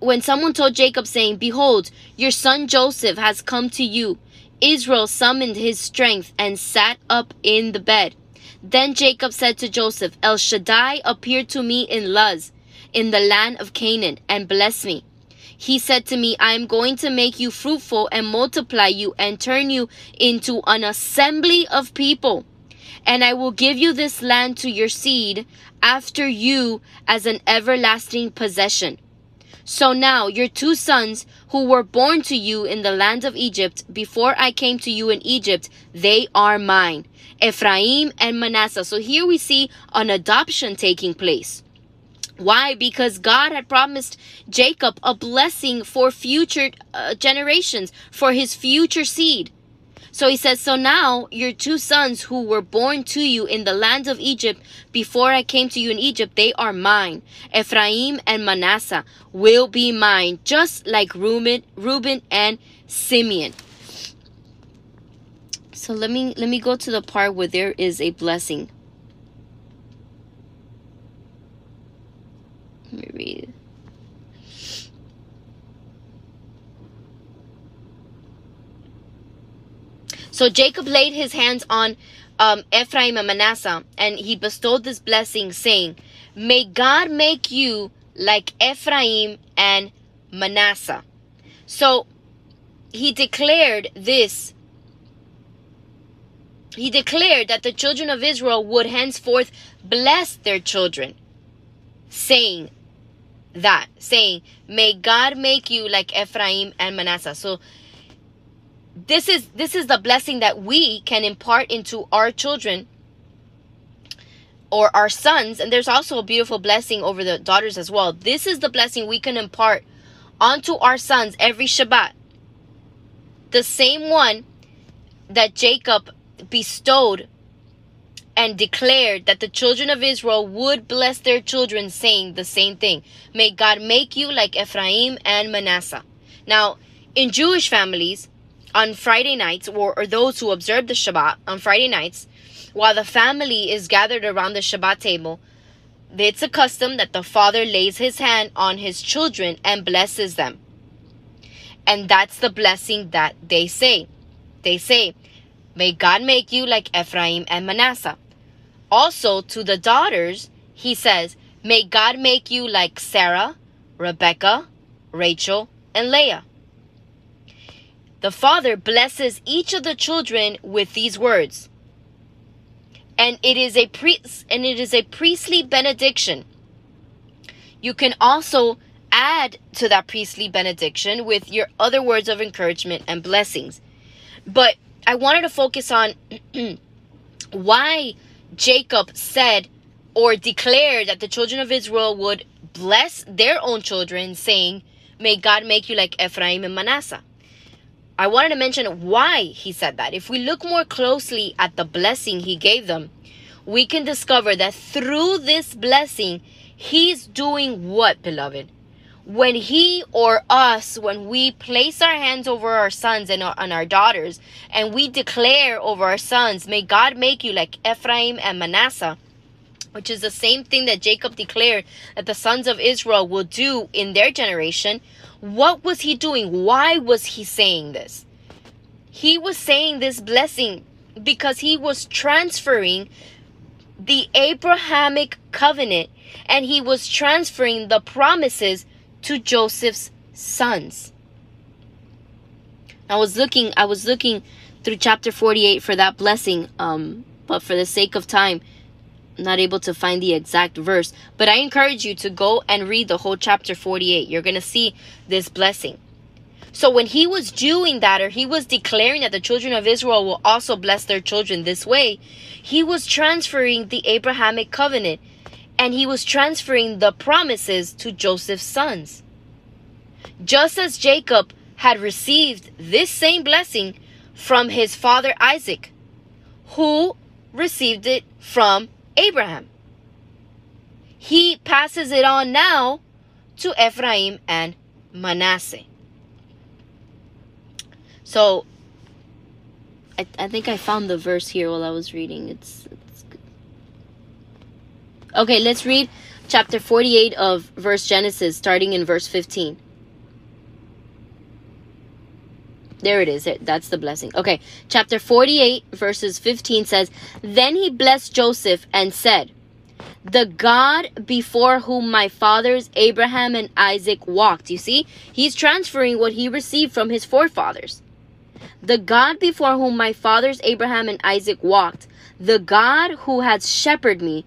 when someone told Jacob, saying, Behold, your son Joseph has come to you, Israel summoned his strength and sat up in the bed. Then Jacob said to Joseph, El Shaddai appeared to me in Luz, in the land of Canaan, and blessed me. He said to me, I am going to make you fruitful and multiply you and turn you into an assembly of people. And I will give you this land to your seed after you as an everlasting possession. So now your two sons who were born to you in the land of Egypt before I came to you in Egypt, they are mine. Ephraim and Manasseh. So here we see an adoption taking place. Why? Because God had promised Jacob a blessing for future uh, generations, for his future seed. So he says, So now your two sons who were born to you in the land of Egypt before I came to you in Egypt, they are mine. Ephraim and Manasseh will be mine, just like Reuben, Reuben and Simeon. So let me let me go to the part where there is a blessing. Me read. So Jacob laid his hands on um, Ephraim and Manasseh, and he bestowed this blessing, saying, May God make you like Ephraim and Manasseh. So he declared this. He declared that the children of Israel would henceforth bless their children, saying that, saying, May God make you like Ephraim and Manasseh. So this is this is the blessing that we can impart into our children or our sons and there's also a beautiful blessing over the daughters as well this is the blessing we can impart onto our sons every shabbat the same one that jacob bestowed and declared that the children of Israel would bless their children, saying the same thing. May God make you like Ephraim and Manasseh. Now, in Jewish families, on Friday nights, or, or those who observe the Shabbat on Friday nights, while the family is gathered around the Shabbat table, it's a custom that the father lays his hand on his children and blesses them. And that's the blessing that they say. They say, May God make you like Ephraim and Manasseh. Also, to the daughters, he says, May God make you like Sarah, Rebecca, Rachel, and Leah. The father blesses each of the children with these words. And it is a priest and it is a priestly benediction. You can also add to that priestly benediction with your other words of encouragement and blessings. But I wanted to focus on why Jacob said or declared that the children of Israel would bless their own children, saying, May God make you like Ephraim and Manasseh. I wanted to mention why he said that. If we look more closely at the blessing he gave them, we can discover that through this blessing, he's doing what, beloved? When he or us, when we place our hands over our sons and our, and our daughters, and we declare over our sons, may God make you like Ephraim and Manasseh, which is the same thing that Jacob declared that the sons of Israel will do in their generation, what was he doing? Why was he saying this? He was saying this blessing because he was transferring the Abrahamic covenant and he was transferring the promises to Joseph's sons. I was looking I was looking through chapter 48 for that blessing um but for the sake of time I'm not able to find the exact verse, but I encourage you to go and read the whole chapter 48. You're going to see this blessing. So when he was doing that, or he was declaring that the children of Israel will also bless their children this way, he was transferring the Abrahamic covenant and he was transferring the promises to Joseph's sons. Just as Jacob had received this same blessing from his father Isaac, who received it from Abraham. He passes it on now to Ephraim and Manasseh. So I, I think I found the verse here while I was reading. It's, Okay, let's read chapter 48 of verse Genesis, starting in verse 15. There it is. That's the blessing. Okay, chapter 48, verses 15 says Then he blessed Joseph and said, The God before whom my fathers Abraham and Isaac walked. You see, he's transferring what he received from his forefathers. The God before whom my fathers Abraham and Isaac walked, the God who has shepherded me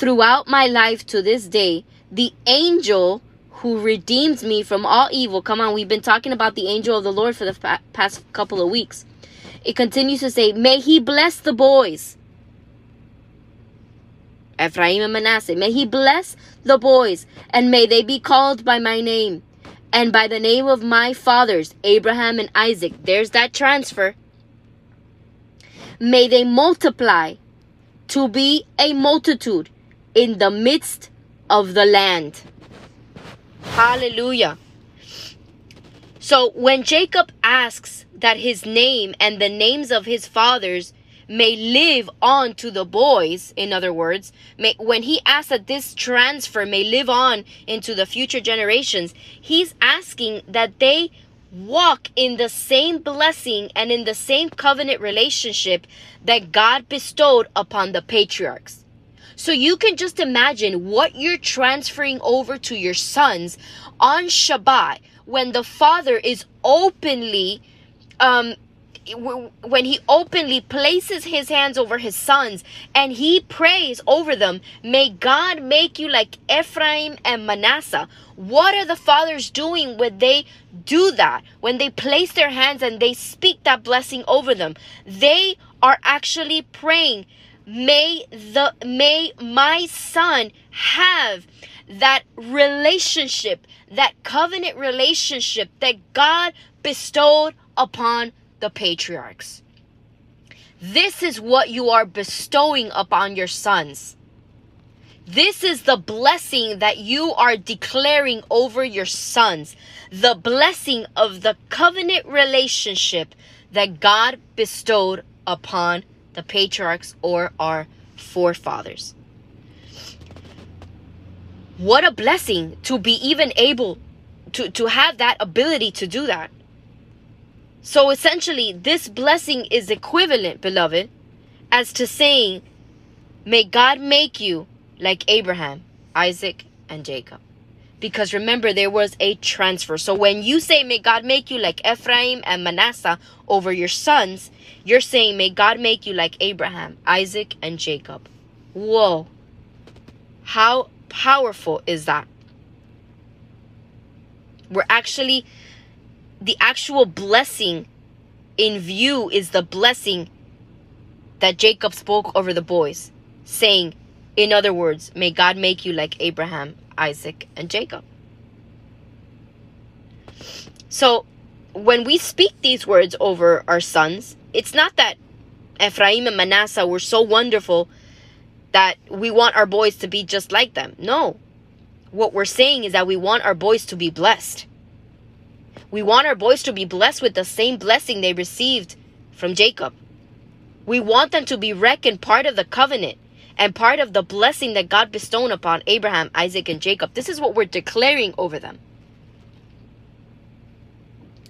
throughout my life to this day, the angel who redeems me from all evil. Come on, we've been talking about the angel of the Lord for the past couple of weeks. It continues to say, May he bless the boys. Ephraim and Manasseh. May he bless the boys, and may they be called by my name, and by the name of my fathers, Abraham and Isaac. There's that transfer. May they multiply to be a multitude in the midst of the land. Hallelujah. So when Jacob asks that his name and the names of his fathers may live on to the boys, in other words, may, when he asks that this transfer may live on into the future generations, he's asking that they walk in the same blessing and in the same covenant relationship that God bestowed upon the patriarchs. So you can just imagine what you're transferring over to your sons on Shabbat when the father is openly um when he openly places his hands over his sons and he prays over them, may God make you like Ephraim and Manasseh. What are the fathers doing when they do that? When they place their hands and they speak that blessing over them? They are actually praying may the may my son have that relationship that covenant relationship that god bestowed upon the patriarchs. This is what you are bestowing upon your sons. This is the blessing that you are declaring over your sons. The blessing of the covenant relationship that god bestowed upon the patriarchs or our forefathers. What a blessing to be even able to, to have that ability to do that. So essentially, this blessing is equivalent, beloved, as to saying, May God make you like Abraham, Isaac, and Jacob. Because remember, there was a transfer. So when you say, May God make you like Ephraim and Manasseh over your sons, you're saying, May God make you like Abraham, Isaac, and Jacob. Whoa. How powerful is that? We're actually, the actual blessing in view is the blessing that Jacob spoke over the boys, saying, in other words, may God make you like Abraham, Isaac, and Jacob. So, when we speak these words over our sons, it's not that Ephraim and Manasseh were so wonderful that we want our boys to be just like them. No. What we're saying is that we want our boys to be blessed. We want our boys to be blessed with the same blessing they received from Jacob. We want them to be reckoned part of the covenant and part of the blessing that God bestowed upon Abraham, Isaac, and Jacob. This is what we're declaring over them.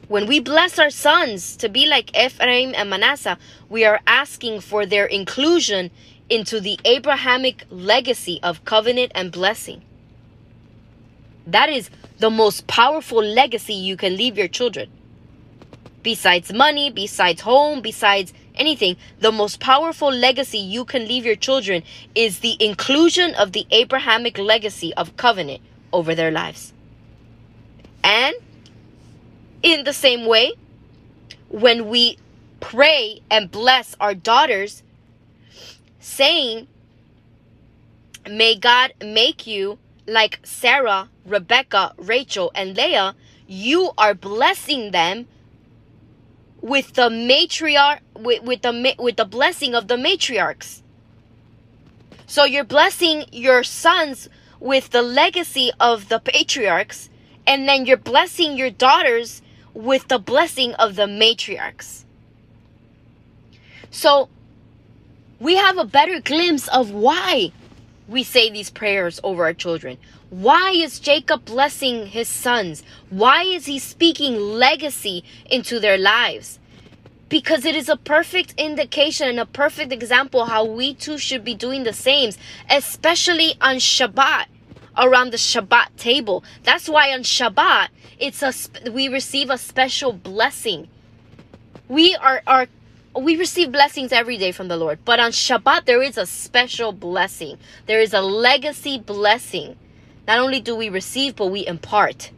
When we bless our sons to be like Ephraim and Manasseh, we are asking for their inclusion into the Abrahamic legacy of covenant and blessing. That is the most powerful legacy you can leave your children. Besides money, besides home, besides anything, the most powerful legacy you can leave your children is the inclusion of the Abrahamic legacy of covenant over their lives. And in the same way, when we pray and bless our daughters, saying, May God make you like Sarah, Rebecca, Rachel, and Leah, you are blessing them with the matriarch with, with the with the blessing of the matriarchs. So you're blessing your sons with the legacy of the patriarchs, and then you're blessing your daughters with the blessing of the matriarchs. So we have a better glimpse of why we say these prayers over our children? Why is Jacob blessing his sons? Why is he speaking legacy into their lives? Because it is a perfect indication and a perfect example how we too should be doing the same, especially on Shabbat, around the Shabbat table. That's why on Shabbat, it's a we receive a special blessing. We are are we receive blessings every day from the Lord, but on Shabbat there is a special blessing. There is a legacy blessing. Not only do we receive, but we impart.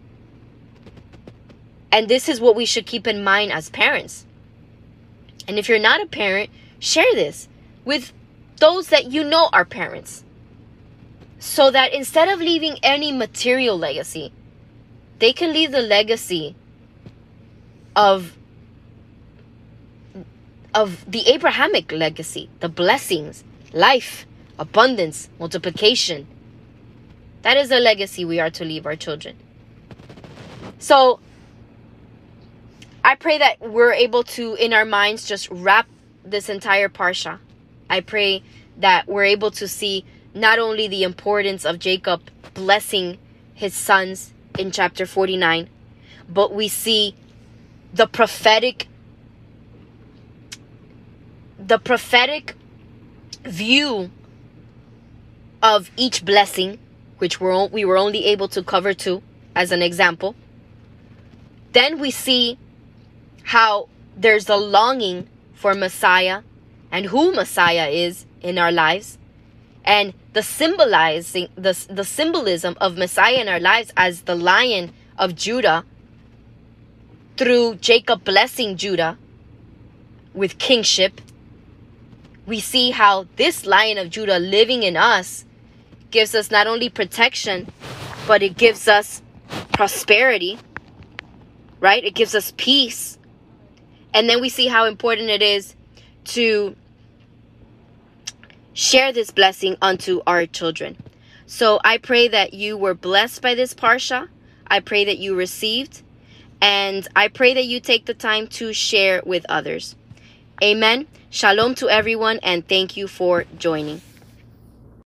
And this is what we should keep in mind as parents. And if you're not a parent, share this with those that you know are parents. So that instead of leaving any material legacy, they can leave the legacy of of the Abrahamic legacy, the blessings, life, abundance, multiplication. That is the legacy we are to leave our children. So, I pray that we're able to, in our minds, just wrap this entire Parsha. I pray that we're able to see not only the importance of Jacob blessing his sons in chapter 49, but we see the prophetic the prophetic view of each blessing, which we're, we were only able to cover two as an example. Then we see how there's a longing for Messiah and who Messiah is in our lives and the symbolizing the, the symbolism of Messiah in our lives as the lion of Judah through Jacob blessing Judah with kingship we see how this lion of Judah living in us gives us not only protection, but it gives us prosperity, right? It gives us peace. And then we see how important it is to share this blessing unto our children. So I pray that you were blessed by this Parsha. I pray that you received. And I pray that you take the time to share with others. Amen. Shalom to everyone and thank you for joining.